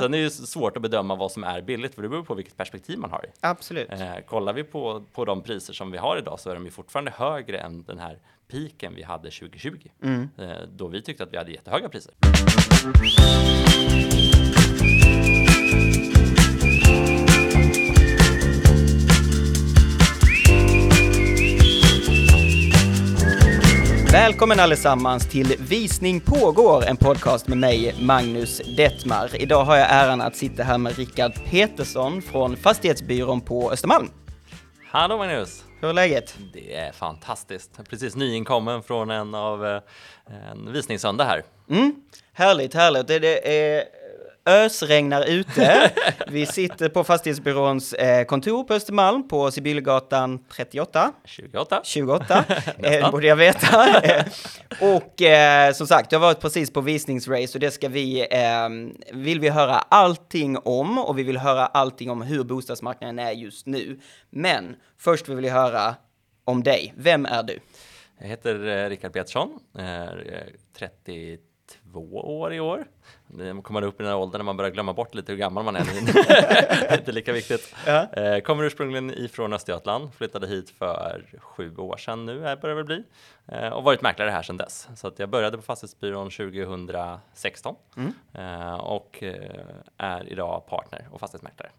Sen är det ju svårt att bedöma vad som är billigt, för det beror på vilket perspektiv man har. Absolut. Eh, kollar vi på, på de priser som vi har idag så är de ju fortfarande högre än den här piken vi hade 2020. Eh, då vi tyckte att vi hade jättehöga priser. Välkommen allesammans till Visning pågår, en podcast med mig, Magnus Detmar. Idag har jag äran att sitta här med Rickard Petersson från Fastighetsbyrån på Östermalm. Hallå Magnus! Hur är läget? Det är fantastiskt. Precis nyinkommen från en av eh, en visningssöndag här. Mm, härligt, härligt. Det, det är ösregnar ute. Vi sitter på Fastighetsbyråns eh, kontor på Östermalm på Sibyllegatan 38. 28. 28, eh, borde jag veta. Eh, och eh, som sagt, jag har varit precis på visningsrace och det ska vi, eh, vill vi höra allting om och vi vill höra allting om hur bostadsmarknaden är just nu. Men först vill vi höra om dig. Vem är du? Jag heter eh, Rickard Petersson, är eh, 32 år i år. Kommer man upp i den här åldern när man börjar glömma bort lite hur gammal man är. Det är inte lika viktigt. Eh, Kommer ursprungligen ifrån Östergötland, flyttade hit för sju år sedan nu, här börjar det väl bli. Eh, Och varit mäklare här sedan dess. Så att jag började på Fastighetsbyrån 2016 eh, och eh, är idag partner och fastighetsmäklare.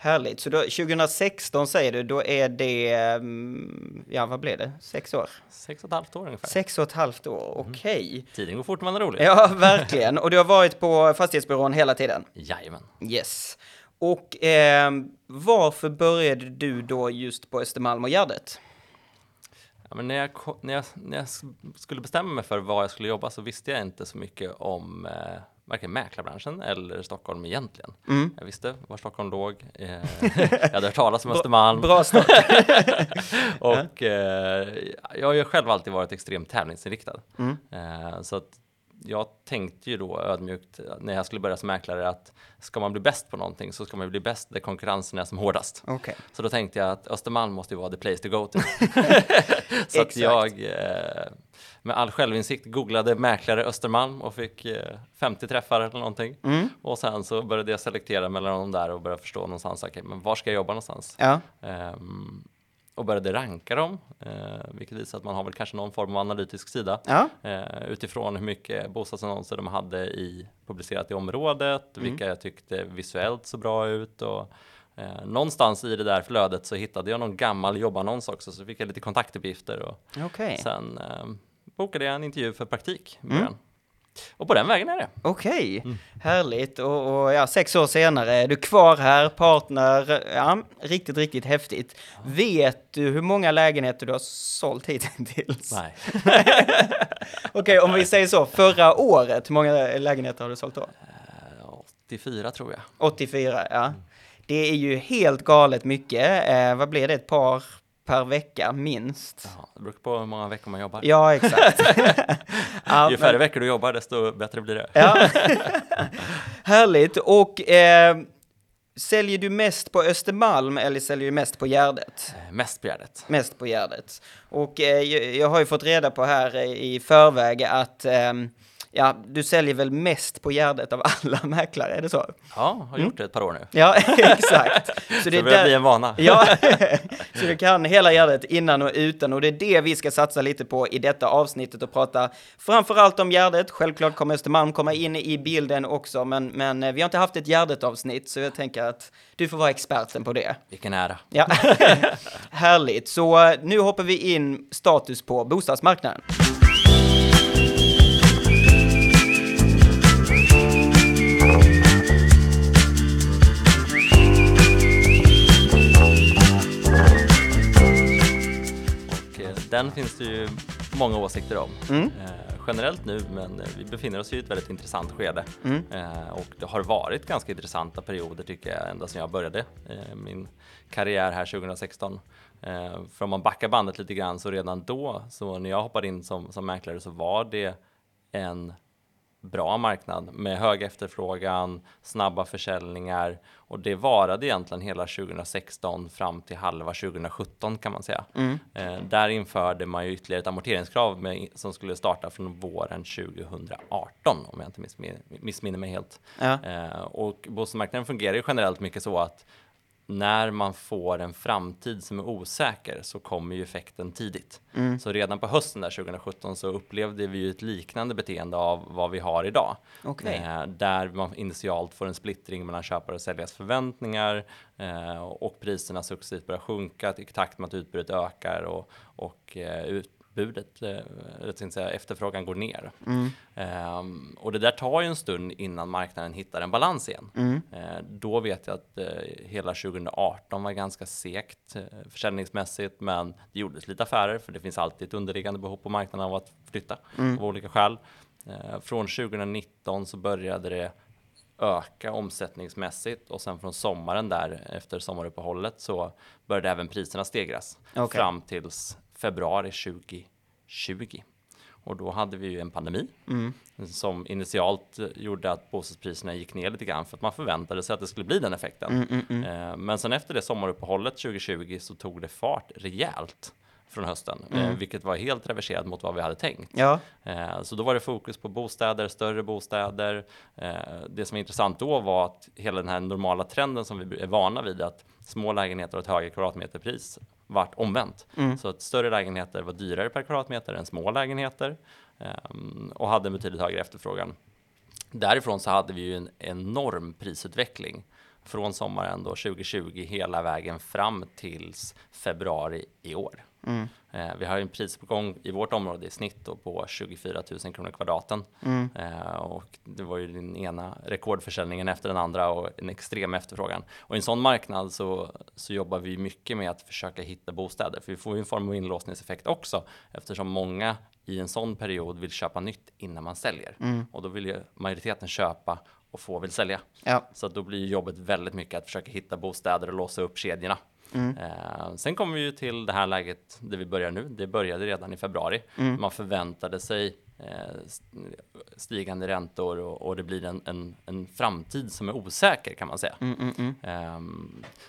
Härligt, så då, 2016 säger du, då är det, mm, ja vad blev det, sex år? Sex och ett halvt år ungefär. Sex och ett halvt år, okej. Tiden går fort när man är rolig. Ja, verkligen. Och du har varit på Fastighetsbyrån hela tiden? Jajamän. Yes. Och eh, varför började du då just på Östermalm och Gärdet? Ja, men när, jag, när, jag, när jag skulle bestämma mig för var jag skulle jobba så visste jag inte så mycket om eh, varken mäklarbranschen eller Stockholm egentligen. Mm. Jag visste var Stockholm låg. Eh, jag hade hört talas om Östermalm. Bra start. Och eh, jag har ju själv alltid varit extremt tävlingsinriktad. Mm. Eh, så att jag tänkte ju då ödmjukt när jag skulle börja som mäklare att ska man bli bäst på någonting så ska man bli bäst där konkurrensen är som hårdast. Okej. Så då tänkte jag att Östermalm måste ju vara the place to go to. så att jag eh, med all självinsikt googlade mäklare Östermalm och fick eh, 50 träffar eller någonting. Mm. Och sen så började jag selektera mellan dem där och började förstå någonstans, okej, men var ska jag jobba någonstans? Ja. Ehm, och började ranka dem, eh, vilket visar att man har väl kanske någon form av analytisk sida Ja. eh, utifrån hur mycket bostadsannonser de hade i, publicerat i området, Mm. vilka jag tyckte visuellt så bra ut och eh, någonstans i det där flödet så hittade jag någon gammal jobbannons också så fick jag lite kontaktuppgifter och Okej. sen eh, bokade jag en intervju för praktik Mm. i början. Och på den vägen är det. Okej. Mm. Härligt. Och, och ja, sex år senare är du kvar här, partner. Ja, riktigt, riktigt häftigt. Vet du hur många lägenheter du har sålt hittills? Nej. Okej, om vi säger så, förra året, hur många lägenheter har du sålt då? Eh, 84 tror jag. 84, ja. Det är ju helt galet mycket. Eh, vad blir det? Ett par per vecka, minst? Ja, det beror på hur många veckor man jobbar. Ja, exakt. ja, Ju men- färre veckor du jobbar desto bättre blir det. Ja. Härligt. Och eh, säljer du mest på Östermalm eller säljer du mest på Gärdet? Eh, Mest begärdet. Mest på Gärdet. Och eh, jag, har ju fått reda på här eh, i förväg att ehm, ja, du säljer väl mest på Gärdet av alla mäklare, är det så? Ja, har gjort det ett par år nu. Ja, exakt. Så Så det börjar bli en vana. Ja, så du kan hela Gärdet innan och utan och det är det vi ska satsa lite på i detta avsnittet och prata framförallt om Gärdet. Självklart kommer Östermalm komma in i bilden också, men, men eh, vi har inte haft ett Gärdet-avsnitt så jag tänker att du får vara experten på det. Vilken ära. Ja, härligt. Så eh, nu hoppar vi in status på bostadsmarknaden. Den finns det ju många åsikter om. Mm. Eh, generellt nu, men eh, vi befinner oss i ett väldigt intressant skede. Mm. Eh, och det har varit ganska intressanta perioder tycker jag, ända sedan jag började min karriär här 2016. Eh, för om man backar bandet lite grann så redan då, så när jag hoppade in som, som mäklare så var det en bra marknad med hög efterfrågan, snabba försäljningar och det varade egentligen hela 2016 fram till halva 2017 kan man säga. Mm. Eh, där införde man ju ytterligare ett amorteringskrav med, som skulle starta från våren 2018 om jag inte missminner, missminner mig helt. Ja. Eh, och bostadsmarknaden fungerar ju generellt mycket så att när man får en framtid som är osäker så kommer ju effekten tidigt. Mm. Så redan på hösten där 2017 så upplevde vi ju ett liknande beteende av vad vi har idag. Okay. Eh, där man initialt får en splittring mellan köpare och säljares förväntningar eh, och priserna successivt börjar sjunka i takt med att utbudet ökar och, och eh, ut, utbudet, eh, säga, efterfrågan går ner. Mm. Um, och det där tar ju en stund innan marknaden hittar en balans igen. Mm. Uh, då vet jag att uh, hela 2018 var ganska segt uh, försäljningsmässigt, men det gjordes lite affärer för det finns alltid ett underliggande behov på marknaden av att flytta mm. av olika skäl. Uh, från 2019 så började det öka omsättningsmässigt och sen från sommaren där efter sommaruppehållet så började även priserna stegras okay. fram tills februari 2020. Och då hade vi ju en pandemi mm. som initialt gjorde att bostadspriserna gick ner lite grann för att man förväntade sig att det skulle bli den effekten. Mm, mm, mm. eh, men sen efter det sommaruppehållet 2020 så tog det fart rejält från hösten, eh, mm. vilket var helt reverserat mot vad vi hade tänkt. Ja. Eh, så då var det fokus på bostäder, större bostäder. Eh, det som var intressant då var att hela den här normala trenden som vi är vana vid, att små lägenheter och ett högre kvadratmeterpris vart omvänt. Mm. Så att större lägenheter var dyrare per kvadratmeter än små lägenheter och hade en betydligt högre efterfrågan. Därifrån så hade vi ju en enorm prisutveckling från sommaren då 2020 hela vägen fram tills februari i år. Mm. Eh, vi har en prisuppgång i vårt område i snitt på 24 000 kronor kvadraten. Mm. Eh, och det var ju den ena rekordförsäljningen efter den andra och en extrem efterfrågan. Och i en sån marknad så, så jobbar vi mycket med att försöka hitta bostäder, för vi får ju en form av inlåsningseffekt också eftersom många i en sån period vill köpa nytt innan man säljer. Mm. Och då vill ju majoriteten köpa och få vill sälja. Ja. Så då blir jobbet väldigt mycket att försöka hitta bostäder och låsa upp kedjorna. Mm. Eh, sen kommer vi ju till det här läget där vi börjar nu. Det började redan i februari. Mm. Man förväntade sig eh, stigande räntor och, och det blir en, en, en, framtid som är osäker kan man säga. Mm, eh,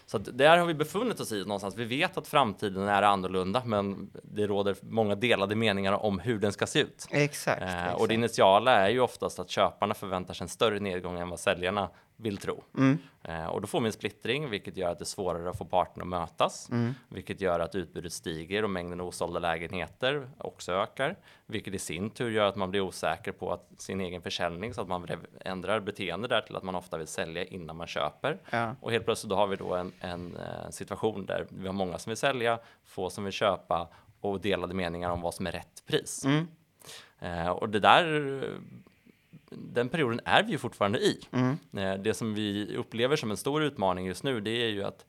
så där har vi befunnit oss i någonstans. Vi vet att framtiden är annorlunda, men det råder många delade meningar om hur den ska se ut. Exakt. Eh, exakt. Och det initiala är ju oftast att köparna förväntar sig en större nedgång än vad säljarna vill tro. Mm. Eh, och då får vi en splittring, vilket gör att det är svårare att få parterna att mötas, mm. vilket gör att utbudet stiger och mängden osålda lägenheter också ökar, vilket i sin tur gör att man blir osäker på att sin egen försäljning så att man ändrar beteende där till att man ofta vill sälja innan man köper. Ja. Och helt plötsligt då har vi då en, en, eh, situation där vi har många som vill sälja, få som vill köpa och delade meningar om vad som är rätt pris. Mm. Eh, och det där den perioden är vi ju fortfarande i. Mm. Eh, det som vi upplever som en stor utmaning just nu, det är ju att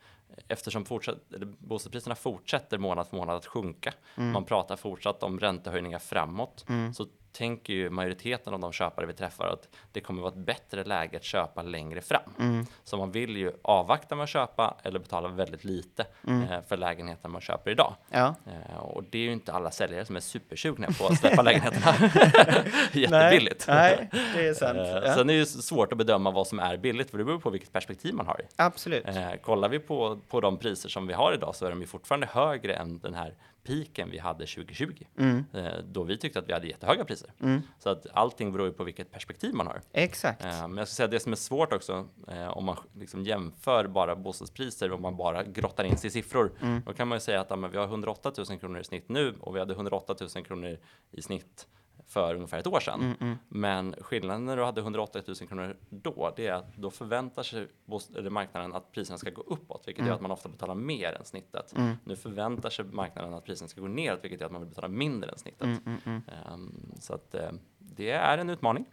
eftersom fortsatt, bostadspriserna fortsätter månad för månad att sjunka, mm. man pratar fortsatt om räntehöjningar framåt, mm. så tänker ju majoriteten av de köpare vi träffar att det kommer vara ett bättre läge att köpa längre fram. Mm. Så man vill ju avvakta med att köpa eller betala väldigt lite mm. eh, för lägenheten man köper idag. Ja. Eh, och det är ju inte alla säljare som är supersugna på att släppa lägenheterna jättebilligt. Nej, nej, det är sant. Eh, ja. Sen är det ju svårt att bedöma vad som är billigt, för det beror på vilket perspektiv man har. Absolut. Kollar vi på, på de priser som vi har idag så är de ju fortfarande högre än den här piken vi hade 2020, mm. Eh, då vi tyckte att vi hade jättehöga priser. Mm. Så att allting beror ju på vilket perspektiv man har. Exakt. Eh, men jag ska säga det som är svårt också, eh, om man liksom jämför bara bostadspriser och man bara grottar in sig i siffror, mm. då kan man ju säga att ja, vi har 108 000 kronor i snitt nu och vi hade 108 000 kronor i snitt för ungefär ett år sedan. Mm, mm. Men skillnaden när du hade 180 000 kronor då, det är att då förväntar sig marknaden att priserna ska gå uppåt, vilket mm. gör att man ofta betalar mer än snittet. Mm. Nu förväntar sig marknaden att priserna ska gå neråt, vilket gör att man vill betala mindre än snittet. Um, så att uh, det är en utmaning.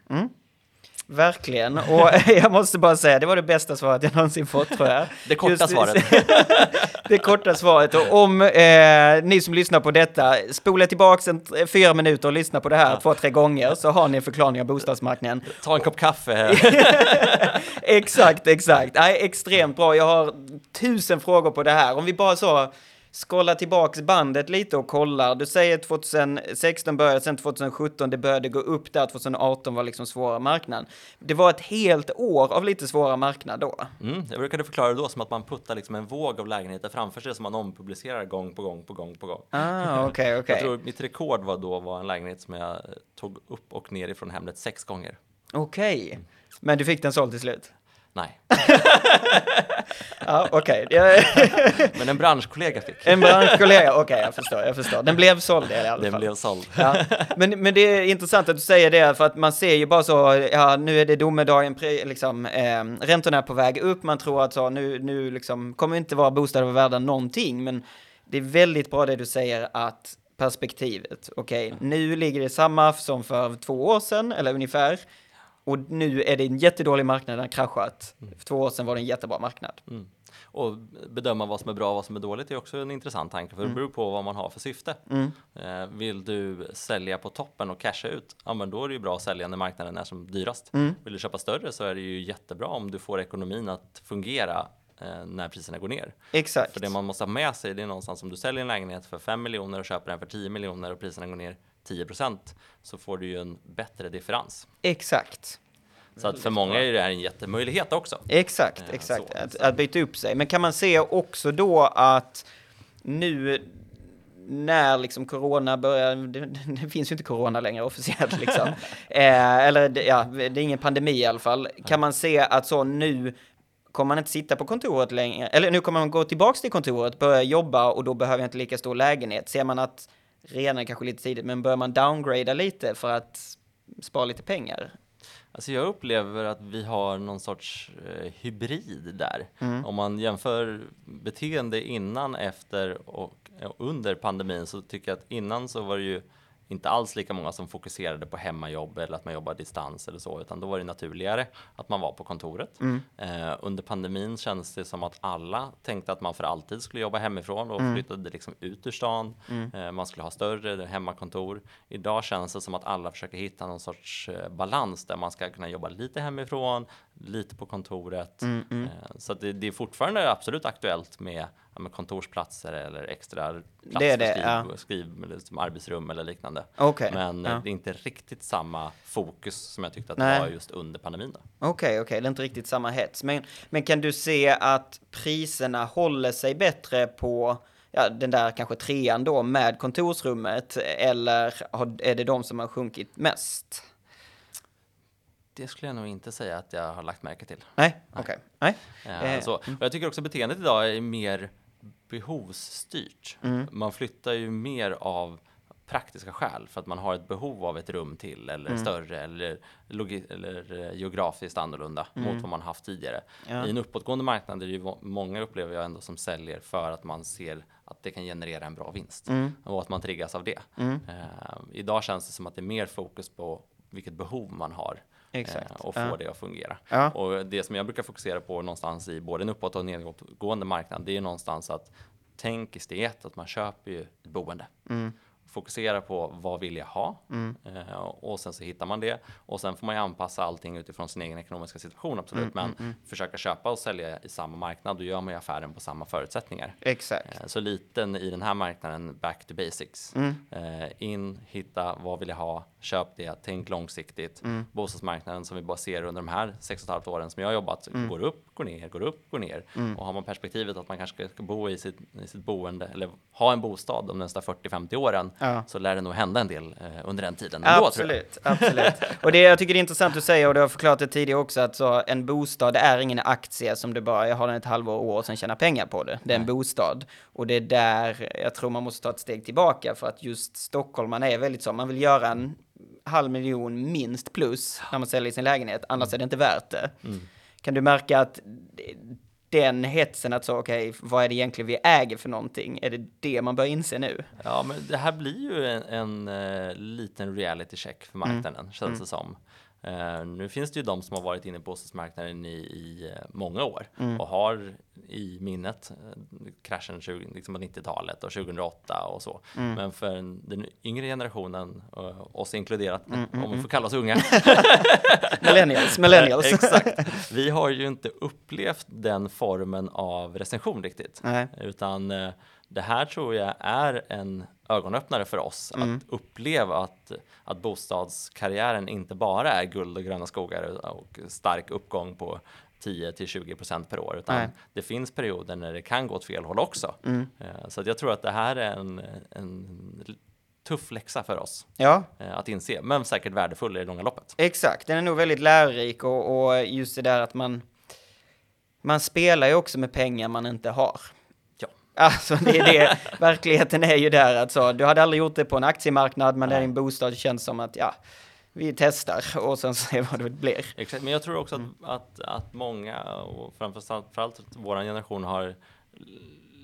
Verkligen. Och jag måste bara säga, det var det bästa svaret jag någonsin fått tror jag. Det korta Just, svaret. det korta svaret. Och om eh, ni som lyssnar på detta, spola tillbaka en, fyra minuter och lyssna på det här ja. två, tre gånger så har ni en förklaring av bostadsmarknaden. Ta en kopp kaffe. exakt, exakt. Nej, extremt bra. Jag har tusen frågor på det här. Om vi bara så scrolla tillbaks bandet lite och kollar. Du säger 2016 började, sen 2017 det började gå upp där, 2018 var liksom svåra marknad. Det var ett helt år av lite svåra marknad då. Mm, jag brukade förklara det då som att man puttar liksom en våg av lägenheter framför sig som man ompublicerar gång på gång på gång på gång. Ah, okay, okay. Jag tror mitt rekord var då var en lägenhet som jag tog upp och ner ifrån Hemnet sex gånger. Okej, okay. men du fick den såld till slut? Nej. ja, okej. Okay. Men en branschkollega fick. En branschkollega, okej, okay, jag förstår, jag förstår. Den blev såld i alla fall. Den blev såld. Ja. Men, men det är intressant att du säger det, för att man ser ju bara så, ja, nu är det domedagen, liksom, eh, räntorna är på väg upp, man tror att så, nu, nu liksom, kommer inte vara bostäder värda någonting, men det är väldigt bra det du säger att perspektivet, okej, okay, nu ligger det samma som för två år sedan, eller ungefär, och nu är det en jättedålig marknad, den har kraschat. Mm. För två år sedan var det en jättebra marknad. Mm. Och bedöma vad som är bra och vad som är dåligt är också en intressant tanke, för det mm. beror på vad man har för syfte. Mm. Eh, vill du sälja på toppen och casha ut, ja men då är det ju bra att sälja när marknaden är som dyrast. Mm. Vill du köpa större så är det ju jättebra om du får ekonomin att fungera eh, när priserna går ner. Exakt. För det man måste ha med sig, det är någonstans om du säljer en lägenhet för 5 miljoner och köper den för 10 miljoner och priserna går ner 10% så får du ju en bättre differens. Exakt. Så att för många är det här en jättemöjlighet också. Exakt, eh, exakt. Att, att byta upp sig. Men kan man se också då att nu när liksom corona börjar, det, det, finns ju inte corona längre officiellt liksom. eh, eller ja, det är ingen pandemi i alla fall. Kan man se att så nu kommer man inte sitta på kontoret längre, eller nu kommer man gå tillbaks till kontoret, börja jobba och då behöver jag inte lika stor lägenhet. Ser man att redan kanske lite tidigt, men börjar man downgrada lite för att spara lite pengar? Alltså jag upplever att vi har någon sorts eh, hybrid där. Mm. Om man jämför beteende innan, efter och under pandemin så tycker jag att innan så var det ju inte alls lika många som fokuserade på hemmajobb eller att man jobbar distans eller så, utan då var det naturligare att man var på kontoret. Mm. Eh, under pandemin kändes det som att alla tänkte att man för alltid skulle jobba hemifrån och mm. flyttade liksom ut ur stan. Mm. Eh, man skulle ha större hemmakontor. Idag känns det som att alla försöker hitta någon sorts eh, balans där man ska kunna jobba lite hemifrån, lite på kontoret. Mm, mm. Eh, så det, det är fortfarande absolut aktuellt med ja, kontorsplatser eller extra platser det är det, skriv, ja. skriv eller som arbetsrum eller liknande. Okay, Men ja. det är inte riktigt samma fokus som jag tyckte att Nej. det var just under pandemin. Okej, okej, okay, okay. det är inte riktigt samma hets. Men, men kan du se att priserna håller sig bättre på ja, den där kanske trean då med kontorsrummet eller är det de som har sjunkit mest? Det skulle jag nog inte säga att jag har lagt märke till. Nej, okej. Okay. Nej. Ja, eh, så. Och jag tycker också beteendet idag är mer behovsstyrt. Mm. Man flyttar ju mer av praktiska skäl för att man har ett behov av ett rum till eller mm. större eller, eller eh, geografiskt annorlunda mm. mot vad man haft tidigare. Ja. I en uppåtgående marknad är det ju många upplever jag ändå som säljer för att man ser att det kan generera en bra vinst mm. och att man triggas av det. Uh, idag känns det som att det är mer fokus på vilket behov man har Exakt. och få ja. det att fungera. Ja. Och det som jag brukar fokusera på någonstans i både en uppåt och nedåtgående marknad, det är någonstans att tänk i steg ett att man köper ju ett boende. Mm fokusera på vad vill jag ha mm. eh, och sen så hittar man det och sen får man ju anpassa allting utifrån sin egen ekonomiska situation absolut mm, men mm, mm. försöka köpa och sälja i samma marknad då gör man ju affären på samma förutsättningar. Exakt. Eh, så liten i den här marknaden back to basics. Mm. Eh, in, hitta, vad vill jag ha, köp det, tänk långsiktigt. Mm. Bostadsmarknaden som vi bara ser under de här sex och ett halvt åren som jag har jobbat mm. går upp, går ner, går upp, går ner. Mm. Och har man perspektivet att man kanske ska bo i sitt, i sitt boende eller ha en bostad de nästa 40-50 åren ja. så lär det nog hända en del eh, under den tiden. Ändå, absolut, absolut. Och det jag tycker det är intressant att säga och du har förklarat det tidigare också att så, en bostad är ingen aktie som du bara, jag har den ett halvår år och sen tjänar pengar på det. Det är en Nej. bostad. Och det är där jag tror man måste ta ett steg tillbaka för att just Stockholm, man är väldigt så, man vill göra en halv miljon minst plus när man säljer sin lägenhet, annars är det inte värt det. Mm. Kan du märka att den hetsen att så, okej, okay, vad är det egentligen vi äger för någonting? Är det det man bör inse nu? Ja, men det här blir ju en, en uh, liten reality check för mm. marknaden, mm. känns det som. Uh, nu finns det ju de som har varit inne på bostadsmarknaden i, i uh, många år mm. och har i minnet kraschen 20, liksom 90-talet och 2008 och så. Mm. Men för den yngre generationen, oss inkluderat, mm, mm, om vi får kalla oss unga. millennials, millennials. Exakt. Vi har ju inte upplevt den formen av recension riktigt, utan det här tror jag är en ögonöppnare för oss mm. att uppleva att, att bostadskarriären inte bara är guld och gröna skogar och stark uppgång på 10 till 20 procent per år, utan Nej. det finns perioder när det kan gå åt fel håll också. Mm. Eh, så jag tror att det här är en, en tuff läxa för oss ja. Eh, att inse, men säkert värdefull i det långa loppet. Exakt, den är nog väldigt lärorik och, och just det där att man man spelar ju också med pengar man inte har. Alltså det är det, verkligheten är ju där alltså. Du hade aldrig gjort det på en aktiemarknad, men där din bostad känns som att ja, vi testar och sen ser vad det blir. Exakt, men jag tror också mm. att, att, att många och framförallt vår generation har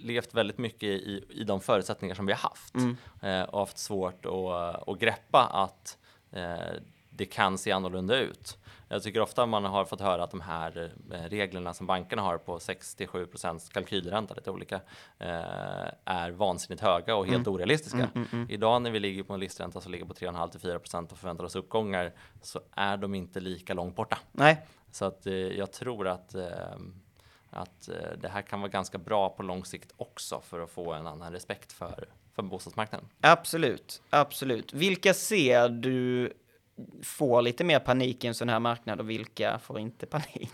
levt väldigt mycket i, i de förutsättningar som vi har haft mm. eh, och haft svårt att, att greppa att eh, det kan se annorlunda ut. Jag tycker ofta man har fått höra att de här eh, reglerna som bankerna har på 67 kalkylränta, lite olika, eh, är vansinnigt höga och helt mm. orealistiska. Mm, mm, mm. Idag när vi ligger på en listränta som ligger på 3,5 till 4 och förväntar oss uppgångar så är de inte lika långt borta. Nej. Så att eh, jag tror att att det här kan vara ganska bra på lång sikt också för att få en annan respekt för, för bostadsmarknaden. Absolut, absolut. Vilka ser du får lite mer panik i en sån här marknad och vilka får inte panik?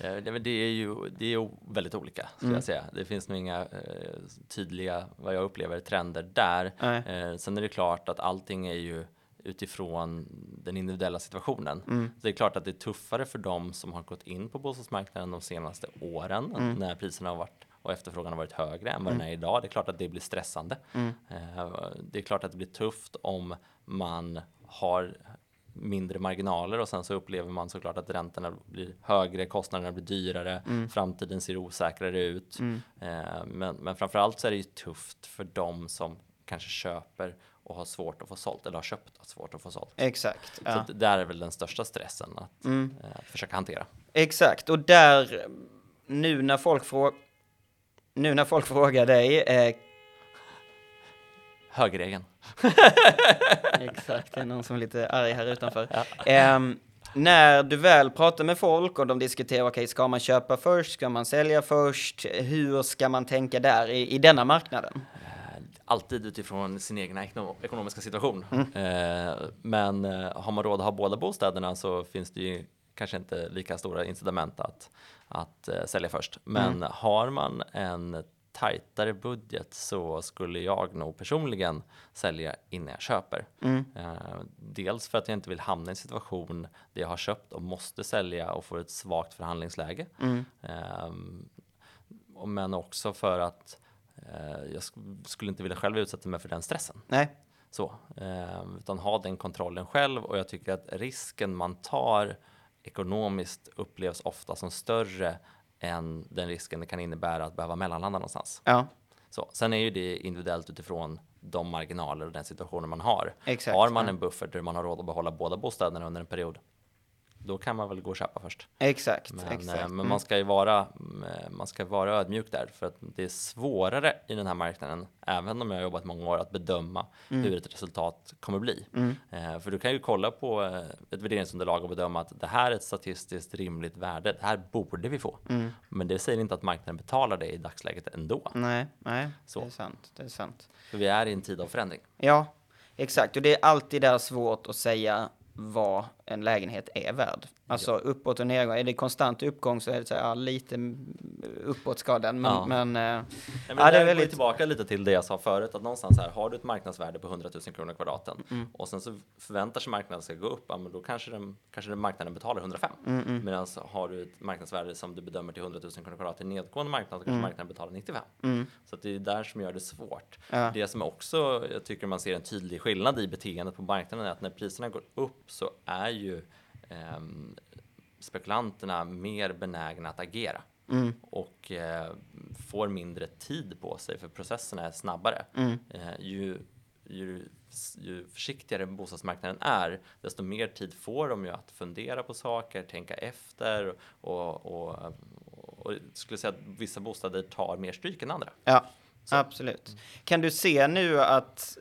det, är ju det är väldigt olika, skulle mm. jag säga. Det finns nog inga eh, tydliga, vad jag upplever, trender där. Eh, sen är det klart att allting är ju utifrån den individuella situationen. Mm. Så det är klart att det är tuffare för dem som har gått in på bostadsmarknaden de senaste åren mm. när priserna har varit och efterfrågan har varit högre än vad mm. den är idag. Det är klart att det blir stressande. Mm. Eh, det är klart att det blir tufft om man har mindre marginaler och sen så upplever man såklart att räntorna blir högre, kostnaderna blir dyrare, mm. framtiden ser osäkrare ut. Mm. Eh, men, men framförallt så är det ju tufft för dem som kanske köper och har svårt att få sålt eller har köpt och har svårt att få sålt. Exakt. Ja. Så där är väl den största stressen att, mm. eh, försöka hantera. Exakt, och där nu när folk frågar nu när folk frågar dig, eh, Högerregeln. Exakt, det är någon som är lite arg här utanför. Ja. Um, när du väl pratar med folk och de diskuterar, okej, okay, ska man köpa först, ska man sälja först, hur ska man tänka där i, i denna marknaden? Eh, alltid utifrån sin egen ekonomiska situation. Mm. Eh, men eh, har man råd att ha båda bostäderna så finns det ju kanske inte lika stora incitament att, att sälja först. Men mm. har man en tajtare budget så skulle jag nog personligen sälja innan jag köper. Mm. Eh, dels för att jag inte vill hamna i en situation där jag har köpt och måste sälja och får ett svagt förhandlingsläge. Mm. Eh, men också för att eh, jag skulle inte vilja själv utsätta mig för den stressen. Nej. Så, utan ha den kontrollen själv och jag tycker att risken man tar ekonomiskt upplevs ofta som större än den risken det kan innebära att behöva mellanlanda någonstans. Ja. Så, sen är ju det individuellt utifrån de marginaler och den situationen man har. Exakt, har man en buffert där man har råd att behålla båda bostäderna under en period, då kan man väl gå och köpa först. Exakt. Men, exakt. Eh, men man ska ju vara, eh, man ska vara ödmjuk där för att det är svårare i den här marknaden, även om jag har jobbat många år, att bedöma mm. hur ett resultat kommer bli. Mm. Eh, för du kan ju kolla på ett värderingsunderlag och bedöma att det här är ett statistiskt rimligt värde. Det här borde vi få. Mm. Men det säger inte att marknaden betalar det i dagsläget ändå. Nej, nej, Så. det är sant. Det är sant. För vi är i en tid av förändring. Ja, exakt. Och det är alltid där svårt att säga vad en lägenhet är värd. Alltså ja. uppåt och nedgång. Är det konstant uppgång så är det så här, ja, lite uppåt ska den. Men, ja. men, äh, ja, men ja, det är väldigt... tillbaka lite till det jag sa förut, att någonstans här har du ett marknadsvärde på 100 000 kronor kvadraten mm. och sen så förväntar sig marknaden ska gå upp, ja, men då kanske, den, kanske den marknaden betalar 105. Mm, mm. Medan har du ett marknadsvärde som du bedömer till 100 000 kronor kvadraten i nedgående marknad, så kanske mm. marknaden betalar 95. Mm. Så det är där som gör det svårt. Ja. Det som också, jag tycker man ser en tydlig skillnad i beteendet på marknaden är att när priserna går upp så är ju eh, spekulanterna mer benägna att agera mm. och eh, får mindre tid på sig för processerna är snabbare. Mm. Eh, ju, ju, ju, försiktigare bostadsmarknaden är, desto mer tid får de ju att fundera på saker, tänka efter och, och, och, skulle säga att vissa bostäder tar mer stryk än andra. Ja, Så. absolut. Kan du se nu att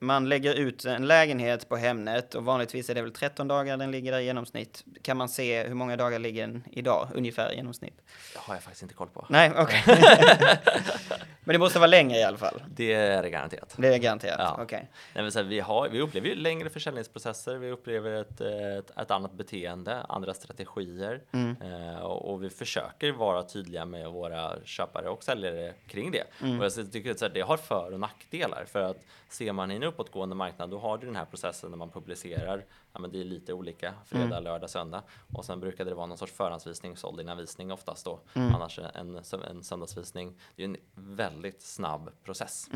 man lägger ut en lägenhet på Hemnet och vanligtvis är det väl 13 dagar den ligger där i genomsnitt. Kan man se hur många dagar ligger den idag ungefär i genomsnitt? Det har jag faktiskt inte koll på. Nej, okej. Men det måste vara längre i alla fall. Det är det garanterat. Det är garanterat, Ja. okej. Nej, här, vi, har, vi upplever ju längre försäljningsprocesser, vi upplever ett, ett, ett annat beteende, andra strategier Mm. eh, och, och vi försöker vara tydliga med våra köpare och säljare kring det. Och jag tycker att här, det har för och nackdelar för att ser man i en uppåtgående marknad då har du den här processen när man publicerar, ja, men det är lite olika, fredag, lördag, söndag och sen brukade det vara någon sorts förhandsvisning, såld innan visning oftast då, annars en, en söndagsvisning. Det är en väldigt snabb process.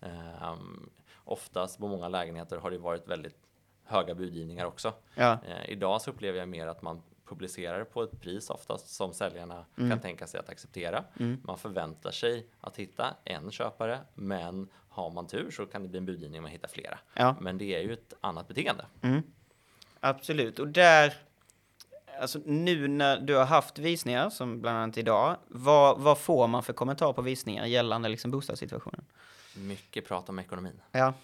Ehm, oftast på många lägenheter har det varit väldigt höga budgivningar också. Ja. Eh, idag så upplever jag mer att man publicerar på ett pris oftast som säljarna kan tänka sig att acceptera. Man förväntar sig att hitta en köpare, men har man tur så kan det bli en budgivning om man hittar flera. Ja. Men det är ju ett annat beteende. Absolut, och där, alltså nu när du har haft visningar, som bland annat idag, vad, vad får man för kommentar på visningar gällande liksom bostadssituationen? Mycket prat om ekonomin. Ja,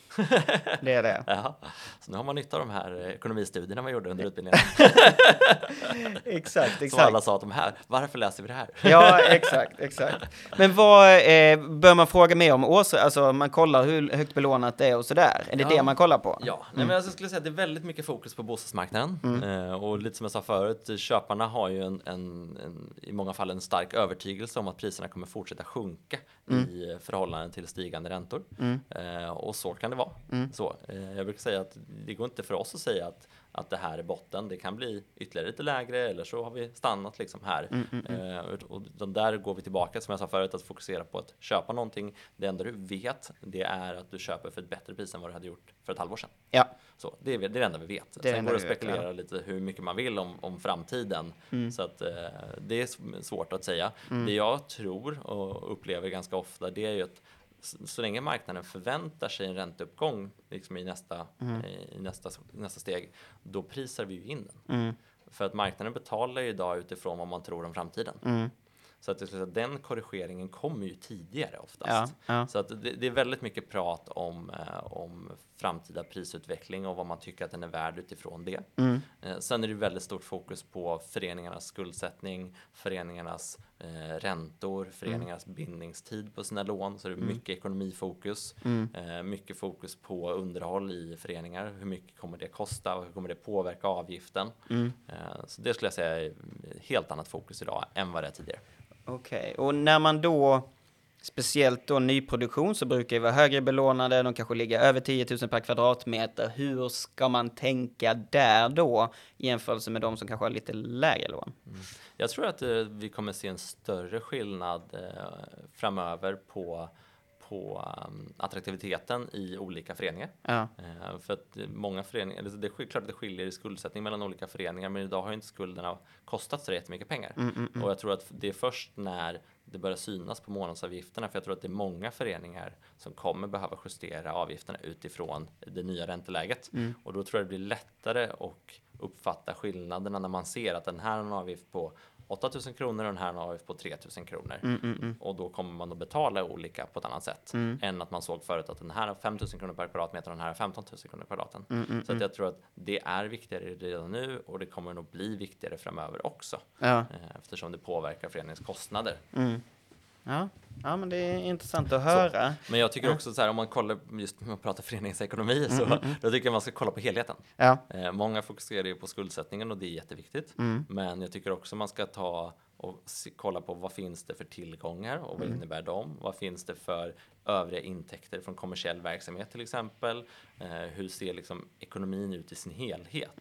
det är det. Ja. Så nu har man nytta av de här eh, ekonomistudierna man gjorde under utbildningen. exakt, Som exakt. alla sa att de här, varför läser vi det här? Ja, exakt, exakt. Men vad eh, bör man fråga mer om års, alltså man kollar hur högt belånat det är och sådär? Är det Ja. det man kollar på? Ja, nej, men jag skulle säga att det är väldigt mycket fokus på bostadsmarknaden. Eh, och lite som jag sa förut, köparna har ju en, en, en, i många fall en stark övertygelse om att priserna kommer fortsätta sjunka i förhållande till stigande räntor. Eh, och så kan det vara. Så, eh, jag brukar säga att det går inte för oss att säga att, att det här är botten. Det kan bli ytterligare lite lägre eller så har vi stannat liksom här. Eh, och utan där går vi tillbaka, som jag sa förut, att fokusera på att köpa någonting. Det enda du vet, det är att du köper för ett bättre pris än vad du hade gjort för ett halvår sedan. Ja, Så, det, är, det är det enda vi vet. det Sen går det att vi vet, spekulera lite hur mycket man vill om, om framtiden. Så att, eh, det är svårt att säga. Det jag tror och upplever ganska ofta det är ju att s- så länge marknaden förväntar sig en ränteuppgång liksom i, nästa, i nästa, nästa steg, då prisar vi ju in den. För att marknaden betalar ju idag utifrån vad man tror om framtiden. Så att den korrigeringen kommer ju tidigare oftast. Ja, ja. Så att det, det är väldigt mycket prat om, eh, om framtida prisutveckling och vad man tycker att den är värd utifrån det. Mm. Eh, sen är det väldigt stort fokus på föreningarnas skuldsättning, föreningarnas eh, räntor, föreningarnas bindningstid på sina lån. Så det är mycket ekonomifokus, eh, mycket fokus på underhåll i föreningar. Hur mycket kommer det kosta och hur kommer det påverka avgiften? Eh, så det skulle jag säga är helt annat fokus idag än vad det är tidigare. okej. Och när man då, speciellt då nyproduktion, så brukar det vara högre belånade, de kanske ligger över 10 000 per kvadratmeter. Hur ska man tänka där då, i jämförelse med de som kanske har lite lägre lån? Jag tror att eh, vi kommer se en större skillnad eh, framöver på, på um, attraktiviteten i olika föreningar. Ja, Eh, för att många föreningar, det är klart att det skiljer i skuldsättning mellan olika föreningar, men idag har ju inte skulderna kostat så jättemycket pengar. Och jag tror att det är först när det börjar synas på månadsavgifterna, för jag tror att det är många föreningar som kommer behöva justera avgifterna utifrån det nya ränteläget. Och då tror jag det blir lättare att uppfatta skillnaderna när man ser att den här har en avgift på 8000 kronor och den här har en på 3000 kronor. Och då kommer man att betala olika på ett annat sätt än att man såg förut att den här har 5000 kronor per kvadratmeter och den här har 15 000 kronor per kvadratmeter. Så att jag tror att det är viktigare redan nu och det kommer nog bli viktigare framöver också. ja, eh, Eftersom det påverkar föreningens kostnader. Ja. Ja, men det är intressant att höra. Men jag tycker också så här om man kollar just om man pratar föreningsekonomi så då tycker jag man ska kolla på helheten. Ja, Eh, många fokuserar ju på skuldsättningen och det är jätteviktigt. Men jag tycker också man ska ta och se, kolla på vad finns det för tillgångar och vad innebär de? Vad finns det för övriga intäkter från kommersiell verksamhet till exempel? Eh, hur ser liksom ekonomin ut i sin helhet?